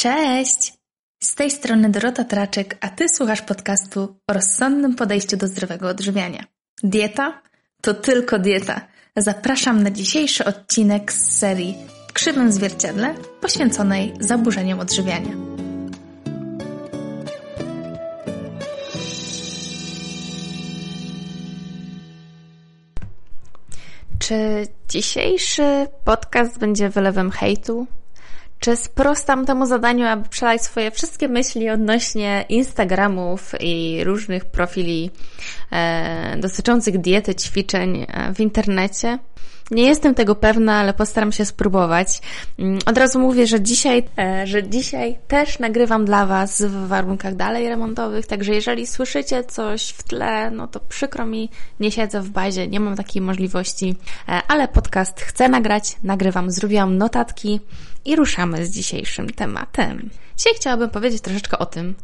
Cześć! Z tej strony Dorota Traczek, a Ty słuchasz podcastu o rozsądnym podejściu do zdrowego odżywiania. Dieta? To tylko dieta. Zapraszam na dzisiejszy odcinek z serii w krzywym zwierciadle poświęconej zaburzeniom odżywiania. Czy dzisiejszy podcast będzie wylewem hejtu? Czy sprostam temu zadaniu, aby przelać swoje wszystkie myśli odnośnie Instagramów i różnych profili e, dotyczących diety, ćwiczeń e, w internecie? Nie jestem tego pewna, ale postaram się spróbować. Mm, od razu mówię, że dzisiaj, e, że dzisiaj też nagrywam dla Was w warunkach dalej remontowych, także jeżeli słyszycie coś w tle, no to przykro mi, nie siedzę w bazie, nie mam takiej możliwości, e, ale podcast chcę nagrać, nagrywam, zrobiłam notatki i ruszamy z dzisiejszym tematem. Dzisiaj chciałabym powiedzieć troszeczkę o tym,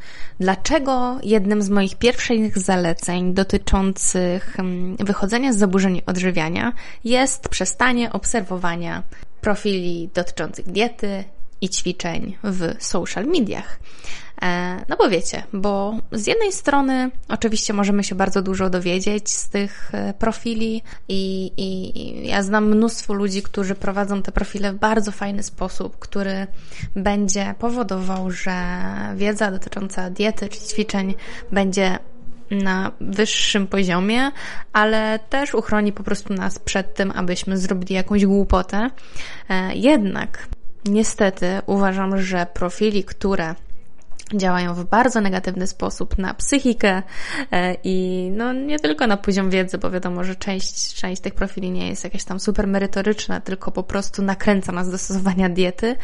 dlaczego jednym z moich pierwszych zaleceń dotyczących mm, wychodzenia z zaburzeń odżywiania jest przestanie obserwowania profili dotyczących diety i ćwiczeń w social mediach. E, no bo wiecie, bo z jednej strony oczywiście możemy się bardzo dużo dowiedzieć z tych e, profili i, i, ja znam mnóstwo ludzi, którzy prowadzą te profile w bardzo fajny sposób, który będzie powodował, że wiedza dotycząca diety czy ćwiczeń będzie na wyższym poziomie, ale też uchroni po prostu nas przed tym, abyśmy zrobili jakąś głupotę. E, jednak niestety uważam, że profili, które działają w bardzo negatywny sposób na psychikę e, i no nie tylko na poziom wiedzy, bo wiadomo, że część, część tych profili nie jest jakaś tam super merytoryczna, tylko po prostu nakręca nas do stosowania diety,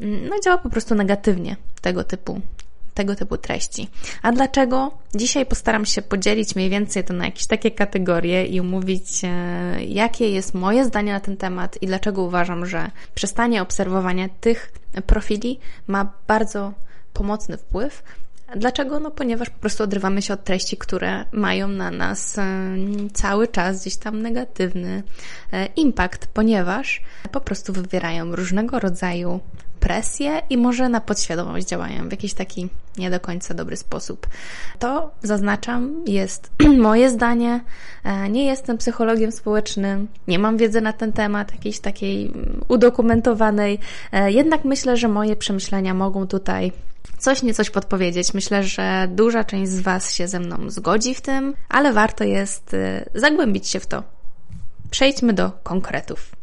mm, no działa po prostu negatywnie tego typu tego typu treści. A dlaczego? Dzisiaj postaram się podzielić mniej więcej to na jakieś takie kategorie i umówić, e, jakie jest moje zdanie na ten temat i dlaczego uważam, że przestanie obserwowania tych profili ma bardzo pomocny wpływ. Dlaczego? No ponieważ po prostu odrywamy się od treści, które mają na nas e, cały czas gdzieś tam negatywny e, impact, ponieważ po prostu wywierają różnego rodzaju presję i może na podświadomość działają w jakiś taki nie do końca dobry sposób. To zaznaczam, jest moje zdanie. E, nie jestem psychologiem społecznym, nie mam wiedzy na ten temat, jakiejś takiej udokumentowanej. Jednak myślę, że moje przemyślenia mogą tutaj coś nie coś podpowiedzieć. Myślę, że duża część z Was się ze mną zgodzi w tym, ale warto jest y, zagłębić się w to. Przejdźmy do konkretów.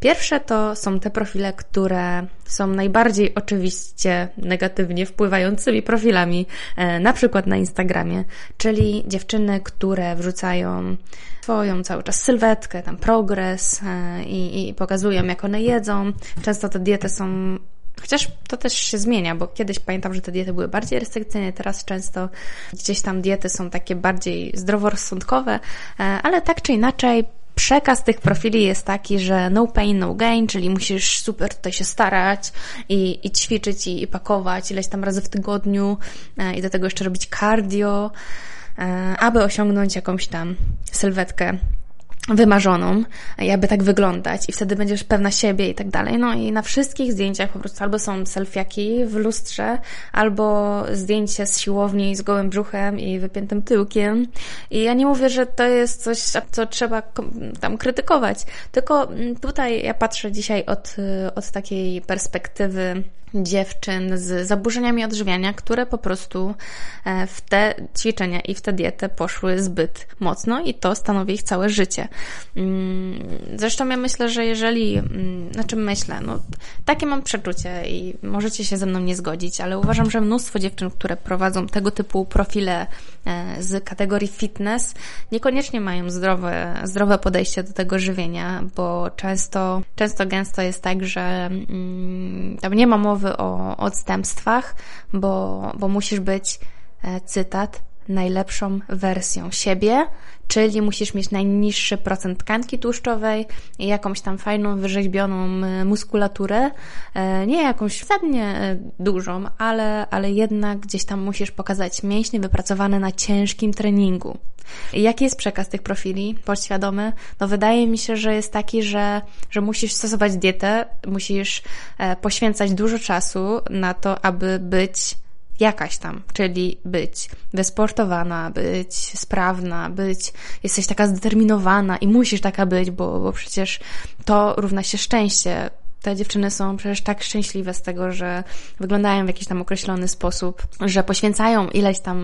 Pierwsze to są te profile, które są najbardziej oczywiście negatywnie wpływającymi profilami, e, na przykład na Instagramie, czyli dziewczyny, które wrzucają swoją cały czas sylwetkę, tam progres e, i, i pokazują, jak one jedzą. Często te diety są Chociaż to też się zmienia, bo kiedyś pamiętam, że te diety były bardziej restrykcyjne, teraz często gdzieś tam diety są takie bardziej zdroworozsądkowe, e, ale tak czy inaczej przekaz tych profili jest taki, że no pain, no gain, czyli musisz super tutaj się starać i, i ćwiczyć i, i pakować ileś tam razy w tygodniu e, i do tego jeszcze robić cardio, e, aby osiągnąć jakąś tam sylwetkę wymarzoną, jakby tak wyglądać i wtedy będziesz pewna siebie i tak dalej. No i na wszystkich zdjęciach po prostu albo są selfiaki w lustrze, albo zdjęcie z siłowni z gołym brzuchem i wypiętym tyłkiem. I ja nie mówię, że to jest coś, co trzeba tam krytykować, tylko tutaj ja patrzę dzisiaj od, od takiej perspektywy dziewczyn z zaburzeniami odżywiania, które po prostu e, w te ćwiczenia i w tę dietę poszły zbyt mocno i to stanowi ich całe życie. Mm, zresztą ja myślę, że jeżeli, mm, znaczy myślę, no takie mam przeczucie i możecie się ze mną nie zgodzić, ale uważam, że mnóstwo dziewczyn, które prowadzą tego typu profile e, z kategorii fitness, niekoniecznie mają zdrowe, zdrowe podejście do tego żywienia, bo często, często gęsto jest tak, że mm, tam nie ma mowy o odstępstwach, bo, bo musisz być, e, cytat, najlepszą wersją siebie, czyli musisz mieć najniższy procent tkanki tłuszczowej i jakąś tam fajną, wyrzeźbioną muskulaturę, e, nie jakąś wsadnie e, dużą, ale, ale jednak gdzieś tam musisz pokazać mięśnie wypracowane na ciężkim treningu. Jaki jest przekaz tych profili podświadomy? No wydaje mi się, że jest taki, że, że musisz stosować dietę, musisz e, poświęcać dużo czasu na to, aby być jakaś tam, czyli być wysportowana, być sprawna, być, jesteś taka zdeterminowana i musisz taka być, bo, bo przecież to równa się szczęście te dziewczyny są przecież tak szczęśliwe z tego, że wyglądają w jakiś tam określony sposób, że poświęcają ileś tam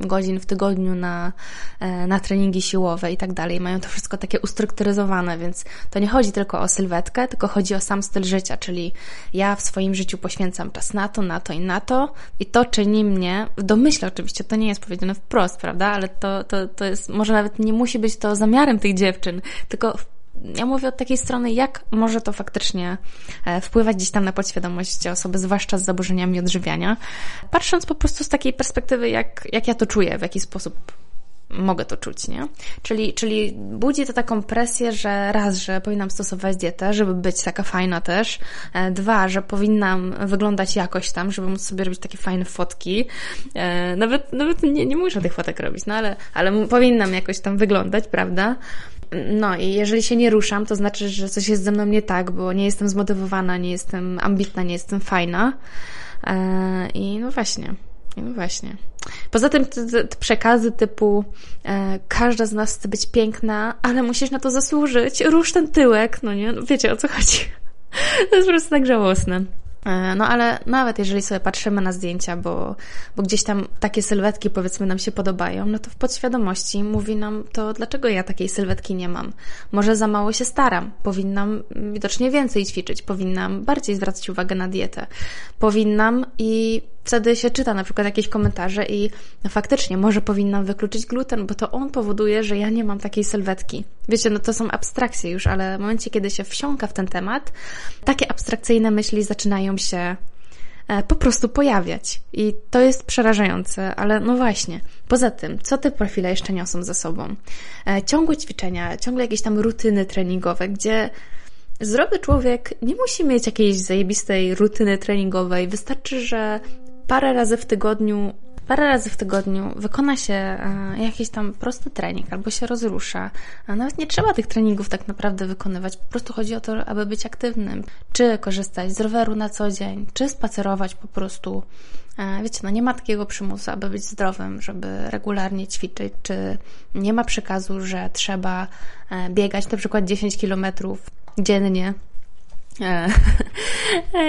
godzin w tygodniu na, e, na treningi siłowe i tak dalej. Mają to wszystko takie ustrukturyzowane, więc to nie chodzi tylko o sylwetkę, tylko chodzi o sam styl życia, czyli ja w swoim życiu poświęcam czas na to, na to i na to i to czyni mnie, w domyśle oczywiście, to nie jest powiedziane wprost, prawda, ale to, to, to jest, może nawet nie musi być to zamiarem tych dziewczyn, tylko w ja mówię od takiej strony, jak może to faktycznie e, wpływać gdzieś tam na podświadomość osoby, zwłaszcza z zaburzeniami odżywiania, patrząc po prostu z takiej perspektywy, jak, jak ja to czuję, w jaki sposób mogę to czuć, nie? Czyli, czyli budzi to taką presję, że raz, że powinnam stosować dietę, żeby być taka fajna też, e, dwa, że powinnam wyglądać jakoś tam, żeby móc sobie robić takie fajne fotki, e, nawet, nawet nie, nie muszę tych fotek robić, no ale, ale powinnam jakoś tam wyglądać, prawda? No i jeżeli się nie ruszam, to znaczy, że coś jest ze mną nie tak, bo nie jestem zmotywowana, nie jestem ambitna, nie jestem fajna. E, I no właśnie. No właśnie. Poza tym te, te przekazy typu e, każda z nas chce być piękna, ale musisz na to zasłużyć, rusz ten tyłek, no nie? Wiecie o co chodzi. To jest po prostu tak żałosne. E, no ale nawet jeżeli sobie patrzymy na zdjęcia, bo, bo gdzieś tam takie sylwetki powiedzmy nam się podobają, no to w podświadomości mówi nam to, dlaczego ja takiej sylwetki nie mam. Może za mało się staram, powinnam widocznie więcej ćwiczyć, powinnam bardziej zwracać uwagę na dietę, powinnam i wtedy się czyta na przykład jakieś komentarze i no faktycznie może powinnam wykluczyć gluten, bo to on powoduje, że ja nie mam takiej sylwetki. Wiecie, no to są abstrakcje już, ale w momencie, kiedy się wsiąka w ten temat, takie abstrakcyjne myśli zaczynają się e, po prostu pojawiać. I to jest przerażające, ale no właśnie. Poza tym, co te profile jeszcze niosą ze sobą? E, ciągłe ćwiczenia, ciągle jakieś tam rutyny treningowe, gdzie zdrowy człowiek nie musi mieć jakiejś zajebistej rutyny treningowej. Wystarczy, że parę razy w tygodniu parę razy w tygodniu wykona się e, jakiś tam prosty trening albo się rozrusza. A nawet nie trzeba tych treningów tak naprawdę wykonywać. Po prostu chodzi o to, aby być aktywnym. Czy korzystać z roweru na co dzień, czy spacerować po prostu. E, wiecie, no nie ma takiego przymusu, aby być zdrowym, żeby regularnie ćwiczyć, czy nie ma przekazu, że trzeba e, biegać na przykład 10 kilometrów dziennie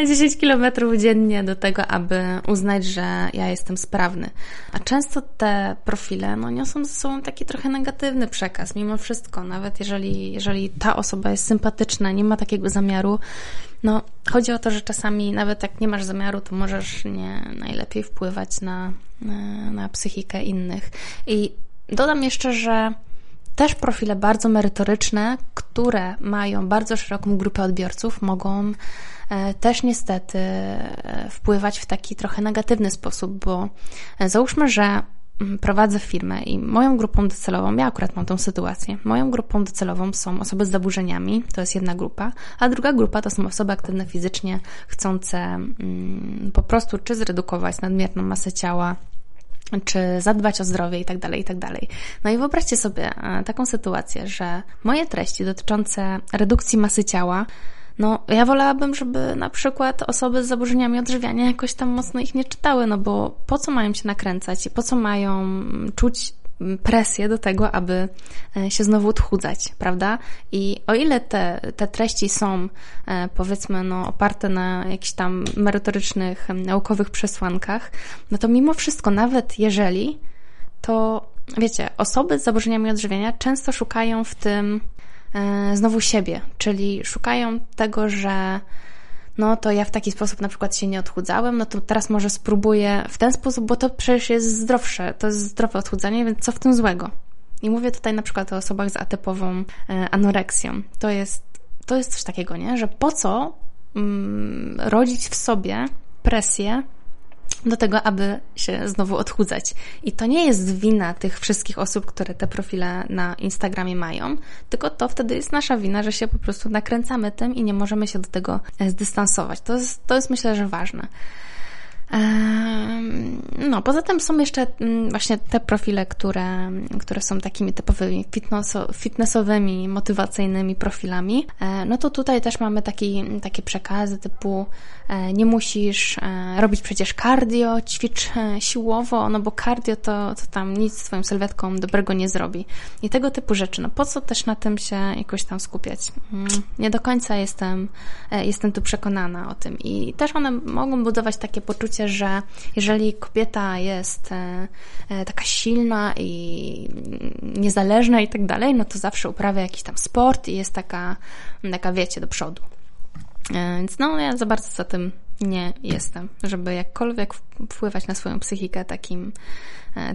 10 e, kilometrów dziennie do tego, aby uznać, że ja jestem sprawny. A często te profile no, niosą ze sobą taki trochę negatywny przekaz, mimo wszystko, nawet jeżeli, jeżeli ta osoba jest sympatyczna, nie ma takiego zamiaru, no chodzi o to, że czasami nawet jak nie masz zamiaru, to możesz nie najlepiej wpływać na, na, na psychikę innych. I dodam jeszcze, że też profile bardzo merytoryczne, które mają bardzo szeroką grupę odbiorców, mogą e, też niestety e, wpływać w taki trochę negatywny sposób, bo e, załóżmy, że mm, prowadzę firmę i moją grupą docelową, ja akurat mam tą sytuację, moją grupą docelową są osoby z zaburzeniami, to jest jedna grupa, a druga grupa to są osoby aktywne fizycznie, chcące mm, po prostu czy zredukować nadmierną masę ciała, czy zadbać o zdrowie i tak dalej, i tak dalej. No i wyobraźcie sobie e, taką sytuację, że moje treści dotyczące redukcji masy ciała no, ja wolałabym, żeby na przykład osoby z zaburzeniami odżywiania jakoś tam mocno ich nie czytały, no bo po co mają się nakręcać i po co mają czuć presję do tego, aby e, się znowu odchudzać, prawda? I o ile te, te treści są, e, powiedzmy, no, oparte na jakichś tam merytorycznych, naukowych przesłankach, no to mimo wszystko, nawet jeżeli, to wiecie, osoby z zaburzeniami odżywiania często szukają w tym e, znowu siebie, czyli szukają tego, że no to ja w taki sposób na przykład się nie odchudzałem, no to teraz może spróbuję w ten sposób, bo to przecież jest zdrowsze, to jest zdrowe odchudzanie, więc co w tym złego? I mówię tutaj na przykład o osobach z atypową e, anoreksją. To jest, to jest coś takiego, nie? Że po co mm, rodzić w sobie presję do tego, aby się znowu odchudzać. I to nie jest wina tych wszystkich osób, które te profile na Instagramie mają, tylko to wtedy jest nasza wina, że się po prostu nakręcamy tym i nie możemy się do tego e, zdystansować. To jest, to jest myślę, że ważne. No, poza tym są jeszcze mm, właśnie te profile, które, które są takimi typowymi fitnessowymi, motywacyjnymi profilami. E, no to tutaj też mamy taki, takie przekazy typu e, nie musisz e, robić przecież cardio, ćwicz siłowo, no bo cardio to, to tam nic z twoją sylwetką dobrego nie zrobi. I tego typu rzeczy. No po co też na tym się jakoś tam skupiać? Mm, nie do końca jestem, jestem tu przekonana o tym. I też one mogą budować takie poczucie że jeżeli kobieta jest e, e, taka silna i niezależna i tak dalej, no to zawsze uprawia jakiś tam sport i jest taka, taka wiecie, do przodu. E, więc no, ja za bardzo za tym nie jestem, żeby jakkolwiek wpływać na swoją psychikę takim,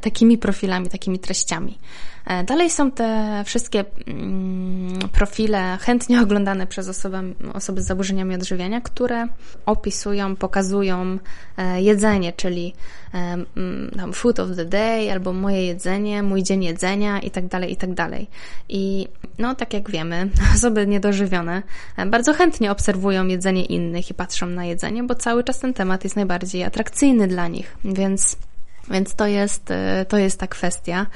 takimi profilami, takimi treściami. E, dalej są te wszystkie mm, profile chętnie oglądane przez osoby, osoby z zaburzeniami odżywiania, które opisują, pokazują e, jedzenie, czyli e, mm, tam food of the day, albo moje jedzenie, mój dzień jedzenia i tak dalej, i tak dalej. I no, tak jak wiemy, osoby niedożywione bardzo chętnie obserwują jedzenie innych i patrzą na jedzenie, bo cały czas ten temat jest najbardziej atrakcyjny dla nich, więc więc to jest, e, to jest ta kwestia.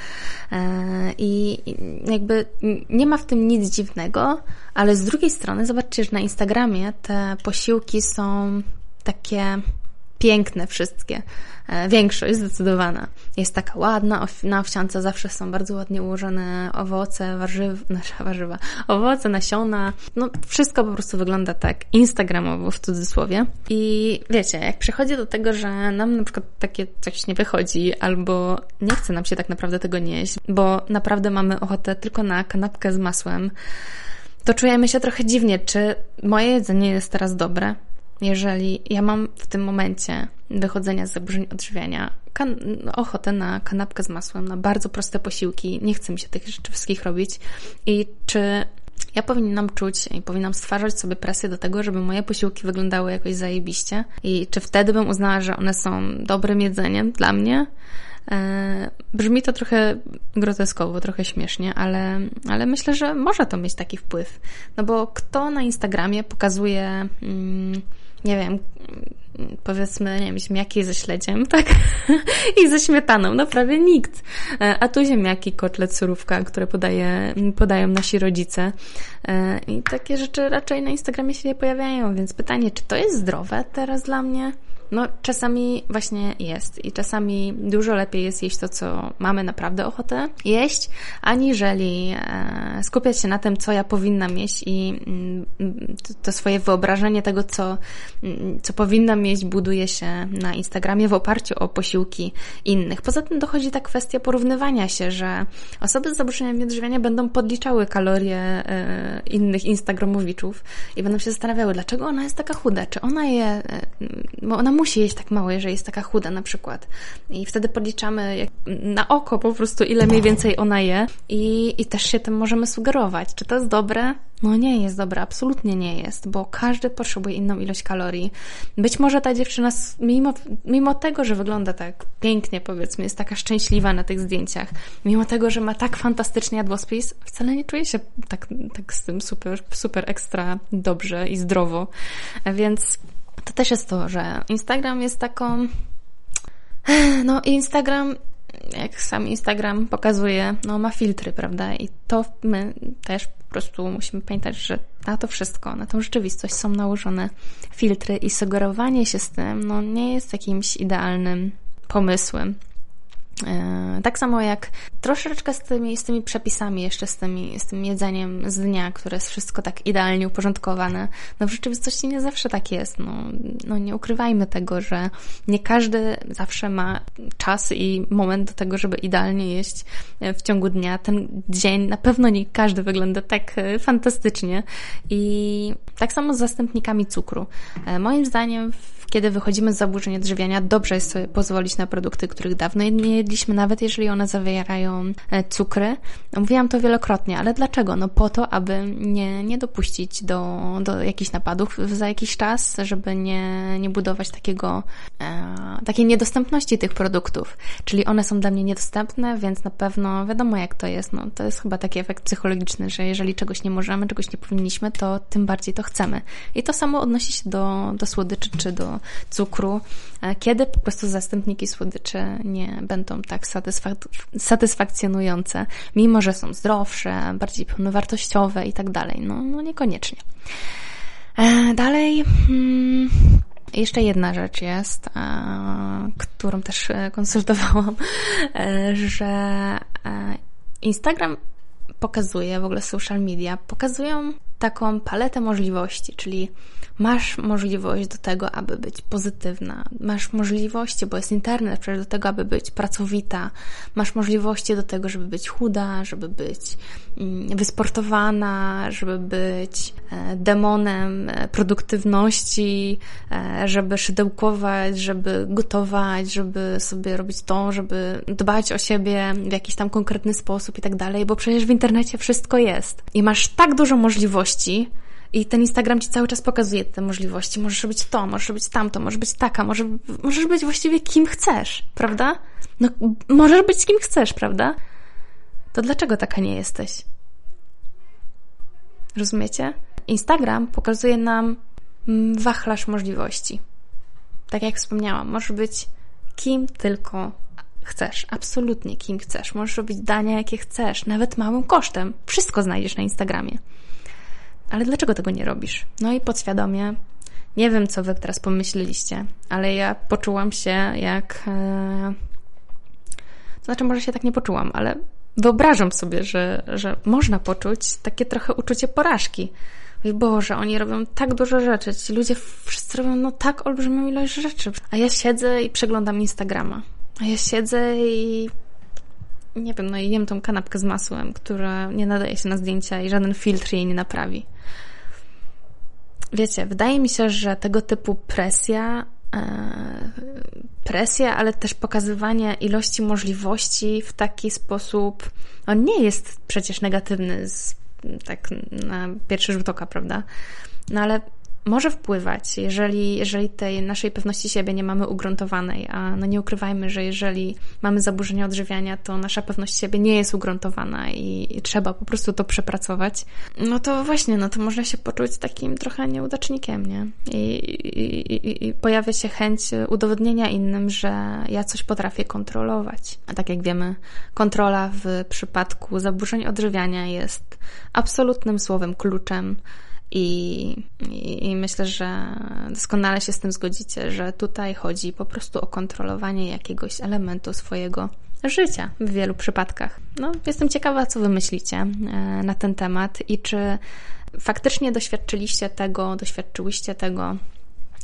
E, I jakby nie ma w tym nic dziwnego, ale z drugiej strony zobaczcie, że na Instagramie te posiłki są takie piękne wszystkie. E, większość zdecydowana. Jest taka ładna, na owsiance zawsze są bardzo ładnie ułożone owoce, warzyw, nasza warzywa, owoce, nasiona. No wszystko po prostu wygląda tak instagramowo w cudzysłowie. I wiecie, jak przychodzi do tego, że nam na przykład takie coś nie wychodzi, albo nie chce nam się tak naprawdę tego nieść, bo naprawdę mamy ochotę tylko na kanapkę z masłem, to czujemy się trochę dziwnie, czy moje jedzenie jest teraz dobre, jeżeli ja mam w tym momencie wychodzenia z zaburzeń odżywiania ochotę na kanapkę z masłem, na bardzo proste posiłki, nie chcę mi się tych rzeczy wszystkich robić. I czy ja powinnam czuć i powinnam stwarzać sobie presję do tego, żeby moje posiłki wyglądały jakoś zajebiście? I czy wtedy bym uznała, że one są dobrym jedzeniem dla mnie, e, Brzmi to trochę groteskowo, trochę śmiesznie, ale, ale myślę, że może to mieć taki wpływ. No bo kto na Instagramie pokazuje mm, nie wiem, powiedzmy, nie wiem, ziemniaki ze śledziem, tak? I ze śmietaną, no prawie nikt. E, a tu ziemniaki, kotlet, surówka, które podaje, podają nasi rodzice. E, I takie rzeczy raczej na Instagramie się nie pojawiają, więc pytanie, czy to jest zdrowe teraz dla mnie? No, czasami właśnie jest i czasami dużo lepiej jest jeść to, co mamy naprawdę ochotę jeść, aniżeli e, skupiać się na tym, co ja powinnam jeść i mm, to swoje wyobrażenie tego, co, mm, co powinnam jeść, buduje się na Instagramie w oparciu o posiłki innych. Poza tym dochodzi ta kwestia porównywania się, że osoby z zaburzeniami odżywiania będą podliczały kalorie e, innych instagramowiczów i będą się zastanawiały, dlaczego ona jest taka chuda, czy ona je, e, bo ona musi jeść tak mało, jeżeli jest taka chuda na przykład. I wtedy podliczamy jak, na oko po prostu, ile mniej więcej ona je i, i też się tym możemy sugerować. Czy to jest dobre? No nie jest dobre, absolutnie nie jest, bo każdy potrzebuje inną ilość kalorii. Być może ta dziewczyna, mimo, mimo tego, że wygląda tak pięknie, powiedzmy, jest taka szczęśliwa na tych zdjęciach, mimo tego, że ma tak fantastycznie jadłospis, wcale nie czuje się tak, tak z tym super, super ekstra dobrze i zdrowo. Więc to też jest to, że Instagram jest taką. No, Instagram, jak sam Instagram pokazuje, no ma filtry, prawda? I to my też po prostu musimy pamiętać, że na to wszystko, na tą rzeczywistość są nałożone filtry i sugerowanie się z tym, no nie jest jakimś idealnym pomysłem. E, tak samo jak troszeczkę z tymi, z tymi przepisami, jeszcze z, tymi, z tym jedzeniem z dnia, które jest wszystko tak idealnie uporządkowane. No w rzeczywistości nie zawsze tak jest. No, no nie ukrywajmy tego, że nie każdy zawsze ma czas i moment do tego, żeby idealnie jeść e, w ciągu dnia. Ten dzień na pewno nie każdy wygląda tak e, fantastycznie. I tak samo z zastępnikami cukru. Moim zdaniem kiedy wychodzimy z zaburzeń odżywiania, dobrze jest sobie pozwolić na produkty, których dawno nie jedliśmy, nawet jeżeli one zawierają e, cukry. Mówiłam to wielokrotnie, ale dlaczego? No po to, aby nie, nie dopuścić do, do jakichś napadów za jakiś czas, żeby nie, nie budować takiego, e, takiej niedostępności tych produktów. Czyli one są dla mnie niedostępne, więc na pewno wiadomo jak to jest. No, to jest chyba taki efekt psychologiczny, że jeżeli czegoś nie możemy, czegoś nie powinniśmy, to tym bardziej to chcemy. I to samo odnosi się do, do słodyczy czy do cukru, e, kiedy po prostu zastępniki słodyczy nie będą tak satysfak satysfakcjonujące, mimo że są zdrowsze, bardziej pełnowartościowe i tak dalej. No, no niekoniecznie. E, dalej. Hmm, jeszcze jedna rzecz jest, e, którą też konsultowałam, że Instagram pokazuje, w ogóle social media pokazują taką paletę możliwości, czyli masz możliwość do tego, aby być pozytywna, masz możliwości, bo jest internet, przecież do tego, aby być pracowita, masz możliwości do tego, żeby być chuda, żeby być mm, wysportowana, żeby być e, demonem e, produktywności, e, żeby szydełkować, żeby gotować, żeby sobie robić to, żeby dbać o siebie w jakiś tam konkretny sposób i tak dalej, bo przecież w internecie wszystko jest. I masz tak dużo możliwości, i ten Instagram ci cały czas pokazuje te możliwości. Możesz robić to, możesz robić tamto, możesz być taka, może, możesz być właściwie kim chcesz, prawda? No, możesz być kim chcesz, prawda? To dlaczego taka nie jesteś? Rozumiecie? Instagram pokazuje nam mm, wachlarz możliwości. Tak jak wspomniałam, możesz być kim tylko chcesz, absolutnie kim chcesz. Możesz robić dania, jakie chcesz, nawet małym kosztem. Wszystko znajdziesz na Instagramie ale dlaczego tego nie robisz? No i podświadomie, nie wiem, co wy teraz pomyśleliście, ale ja poczułam się jak. E... Znaczy, może się tak nie poczułam, ale wyobrażam sobie, że, że można poczuć takie trochę uczucie porażki. Boże, oni robią tak dużo rzeczy, ci ludzie wszyscy robią no tak olbrzymią ilość rzeczy. A ja siedzę i przeglądam Instagrama. A ja siedzę i nie wiem, no i jem tą kanapkę z masłem, która nie nadaje się na zdjęcia i żaden filtr jej nie naprawi. Wiecie, wydaje mi się, że tego typu presja, e, presja, ale też pokazywanie ilości możliwości w taki sposób, on nie jest przecież negatywny z, tak na pierwszy rzut oka, prawda? No ale może wpływać, jeżeli, jeżeli tej naszej pewności siebie nie mamy ugruntowanej, a no nie ukrywajmy, że jeżeli mamy zaburzenia odżywiania, to nasza pewność siebie nie jest ugruntowana i, i trzeba po prostu to przepracować, no to właśnie, no to można się poczuć takim trochę nieudacznikiem, nie? I, i, i pojawia się chęć udowodnienia innym, że ja coś potrafię kontrolować. A tak jak wiemy, kontrola w przypadku zaburzeń odżywiania jest absolutnym słowem kluczem i, i, I, myślę, że doskonale się z tym zgodzicie, że tutaj chodzi po prostu o kontrolowanie jakiegoś elementu swojego życia w wielu przypadkach. No, jestem ciekawa, co wy myślicie e, na ten temat i czy faktycznie doświadczyliście tego, doświadczyłyście tego,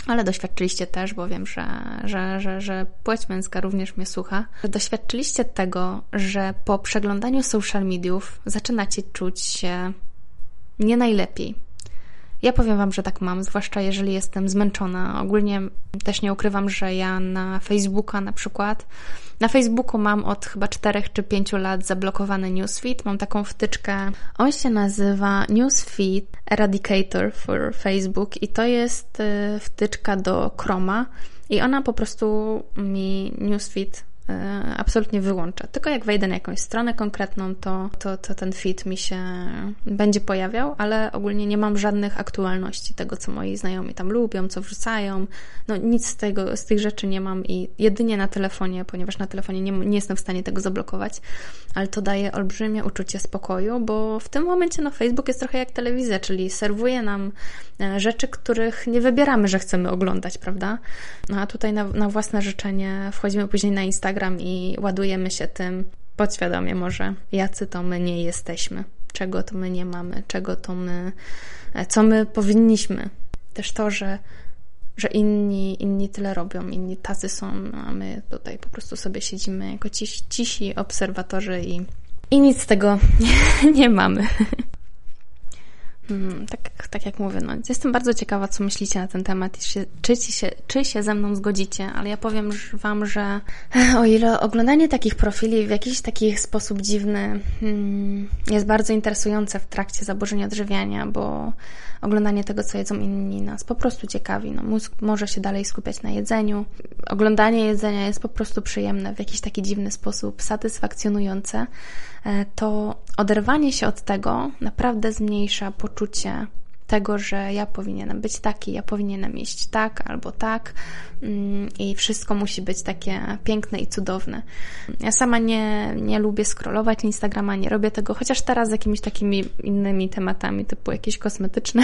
ale doświadczyliście też, bo wiem, że, że, że, że płeć męska również mnie słucha, doświadczyliście tego, że po przeglądaniu social mediów zaczynacie czuć się nie najlepiej ja powiem Wam, że tak mam, zwłaszcza jeżeli jestem zmęczona. Ogólnie też nie ukrywam, że ja na Facebooka na przykład, na Facebooku mam od chyba 4 czy 5 lat zablokowany newsfeed. Mam taką wtyczkę, on się nazywa Newsfeed Eradicator for Facebook i to jest y, wtyczka do Chroma i ona po prostu mi newsfeed absolutnie wyłączę. Tylko jak wejdę na jakąś stronę konkretną, to, to, to ten feed mi się będzie pojawiał, ale ogólnie nie mam żadnych aktualności tego, co moi znajomi tam lubią, co wrzucają. No nic z, tego, z tych rzeczy nie mam i jedynie na telefonie, ponieważ na telefonie nie, nie jestem w stanie tego zablokować, ale to daje olbrzymie uczucie spokoju, bo w tym momencie no, Facebook jest trochę jak telewizja, czyli serwuje nam e, rzeczy, których nie wybieramy, że chcemy oglądać, prawda? No a tutaj na, na własne życzenie wchodzimy później na Instagram, I ładujemy się tym podświadomie może, jacy to my nie jesteśmy, czego to my nie mamy, czego to my, e, co my powinniśmy. Też to, że, że inni, inni tyle robią, inni tacy są, a my tutaj po prostu sobie siedzimy jako cisi, cisi obserwatorzy i, i nic z tego nie, nie mamy. Hmm, tak, tak jak mówię, no, jestem bardzo ciekawa, co myślicie na ten temat, czy, się, czy się ze mną zgodzicie, ale ja powiem Wam, że o ile oglądanie takich profili w jakiś taki sposób dziwny hmm, jest bardzo interesujące w trakcie zaburzeń odżywiania, bo oglądanie tego, co jedzą inni, nas po prostu ciekawi. No, mózg może się dalej skupiać na jedzeniu. Oglądanie jedzenia jest po prostu przyjemne w jakiś taki dziwny sposób, satysfakcjonujące. E, to oderwanie się od tego naprawdę zmniejsza poczucie tego, że ja powinienem być taki, ja powinienem iść tak albo tak mm, i wszystko musi być takie piękne i cudowne. Ja sama nie, nie lubię scrollować Instagrama, nie robię tego, chociaż teraz z jakimiś takimi innymi tematami, typu jakieś kosmetyczne,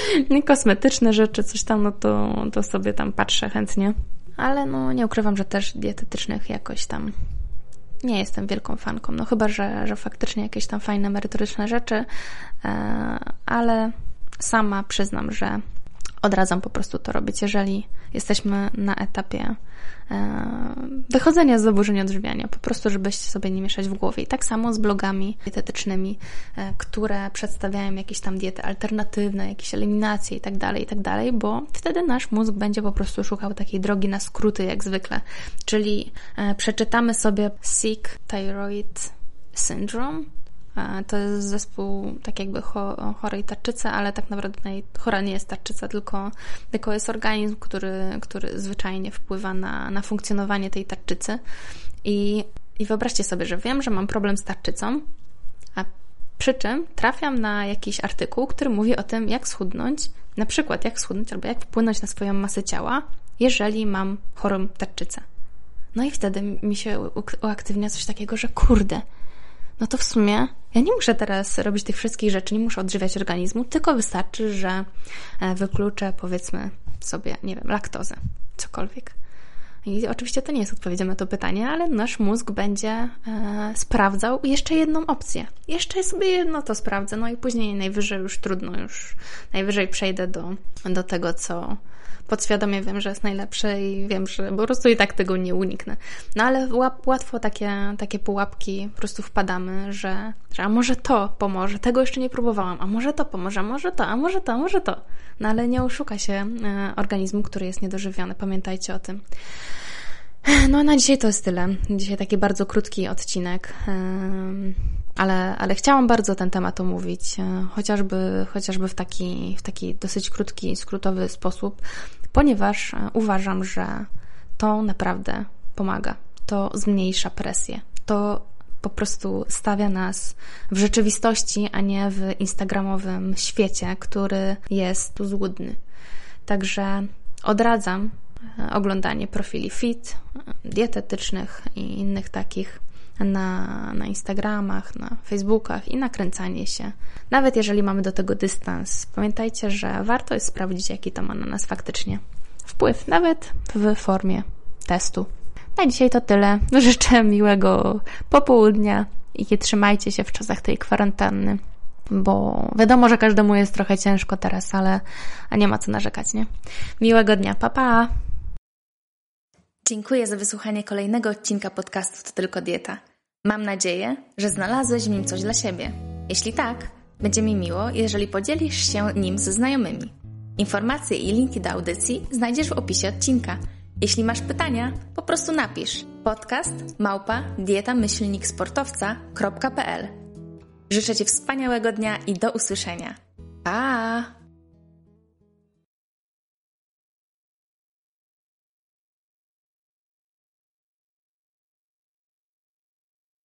kosmetyczne rzeczy, coś tam, no to, to sobie tam patrzę chętnie. Ale no nie ukrywam, że też dietetycznych jakoś tam nie jestem wielką fanką. No chyba, że, że faktycznie jakieś tam fajne, merytoryczne rzeczy, e, ale sama przyznam, że odradzam po prostu to robić, jeżeli jesteśmy na etapie e, wychodzenia z zaburzeń odżywiania, po prostu, żebyście sobie nie mieszać w głowie. I tak samo z blogami dietetycznymi, e, które przedstawiają jakieś tam diety alternatywne, jakieś eliminacje i tak dalej, i tak dalej, bo wtedy nasz mózg będzie po prostu szukał takiej drogi na skróty, jak zwykle. Czyli e, przeczytamy sobie Sick Thyroid Syndrome, to jest zespół tak jakby chorej tarczycy, ale tak naprawdę chora nie jest tarczyca, tylko, tylko jest organizm, który, który zwyczajnie wpływa na, na funkcjonowanie tej tarczycy. I, I wyobraźcie sobie, że wiem, że mam problem z tarczycą, a przy czym trafiam na jakiś artykuł, który mówi o tym, jak schudnąć, na przykład jak schudnąć albo jak wpłynąć na swoją masę ciała, jeżeli mam chorą tarczycę. No i wtedy mi się uaktywnia coś takiego, że kurde, no to w sumie ja nie muszę teraz robić tych wszystkich rzeczy, nie muszę odżywiać organizmu, tylko wystarczy, że e, wykluczę powiedzmy sobie, nie wiem, laktozę, cokolwiek. I oczywiście to nie jest odpowiedzią na to pytanie, ale nasz mózg będzie e, sprawdzał jeszcze jedną opcję. Jeszcze sobie jedno to sprawdzę, no i później najwyżej już trudno, już najwyżej przejdę do, do tego, co, podświadomie wiem, że jest najlepsze i wiem, że po prostu i tak tego nie uniknę. No ale łatwo takie, takie pułapki po prostu wpadamy, że, że a może to pomoże, tego jeszcze nie próbowałam, a może to pomoże, a może to, a może to, a może to. No ale nie oszuka się e, organizmu, który jest niedożywiony. Pamiętajcie o tym. No na dzisiaj to jest tyle. Dzisiaj taki bardzo krótki odcinek ale, ale chciałam bardzo ten temat omówić, e, chociażby, chociażby w taki, w taki dosyć krótki, skrótowy sposób, ponieważ e, uważam, że to naprawdę pomaga. To zmniejsza presję. To po prostu stawia nas w rzeczywistości, a nie w instagramowym świecie, który jest tu złudny. Także odradzam e, oglądanie profili fit, dietetycznych i innych takich na, na Instagramach, na Facebookach i nakręcanie się. Nawet jeżeli mamy do tego dystans, pamiętajcie, że warto jest sprawdzić, jaki to ma na nas faktycznie wpływ, nawet w formie testu. Na dzisiaj to tyle. Życzę miłego popołudnia i trzymajcie się w czasach tej kwarantanny, bo wiadomo, że każdemu jest trochę ciężko teraz, ale a nie ma co narzekać, nie? Miłego dnia, pa pa! Dziękuję za wysłuchanie kolejnego odcinka podcastu To Tylko Dieta. Mam nadzieję, że znalazłeś w nim coś dla siebie. Jeśli tak, będzie mi miło, jeżeli podzielisz się nim ze znajomymi. Informacje i linki do audycji znajdziesz w opisie odcinka. Jeśli masz pytania, po prostu napisz podcast małpa dietamyślniksportowca.pl Życzę Ci wspaniałego dnia i do usłyszenia. Pa!